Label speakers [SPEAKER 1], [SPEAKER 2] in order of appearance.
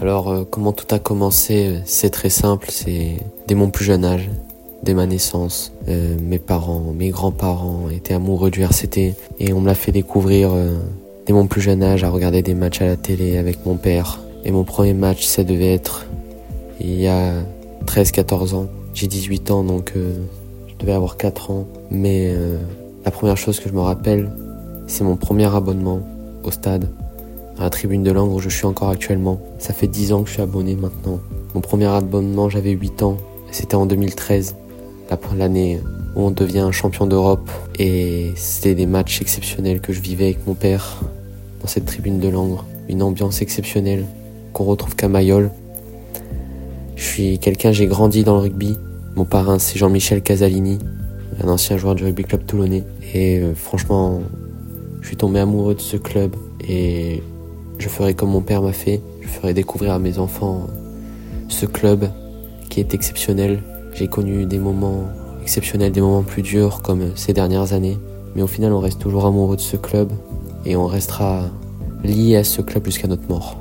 [SPEAKER 1] Alors, euh, comment tout a commencé C'est très simple, c'est dès mon plus jeune âge, dès ma naissance. Euh, mes parents, mes grands-parents étaient amoureux du RCT et on me l'a fait découvrir euh, dès mon plus jeune âge à regarder des matchs à la télé avec mon père. Et mon premier match, ça devait être il y a 13-14 ans. J'ai 18 ans, donc je devais avoir 4 ans. Mais la première chose que je me rappelle, c'est mon premier abonnement au stade à la tribune de Langres où je suis encore actuellement. Ça fait 10 ans que je suis abonné maintenant. Mon premier abonnement, j'avais 8 ans. C'était en 2013, l'année où on devient champion d'Europe. Et c'était des matchs exceptionnels que je vivais avec mon père dans cette tribune de Langres. Une ambiance exceptionnelle qu'on retrouve qu'à Mayol. Je suis quelqu'un, j'ai grandi dans le rugby. Mon parrain, c'est Jean-Michel Casalini, un ancien joueur du rugby club toulonnais. Et euh, franchement, je suis tombé amoureux de ce club et je ferai comme mon père m'a fait. Je ferai découvrir à mes enfants ce club qui est exceptionnel. J'ai connu des moments exceptionnels, des moments plus durs comme ces dernières années. Mais au final, on reste toujours amoureux de ce club et on restera lié à ce club jusqu'à notre mort.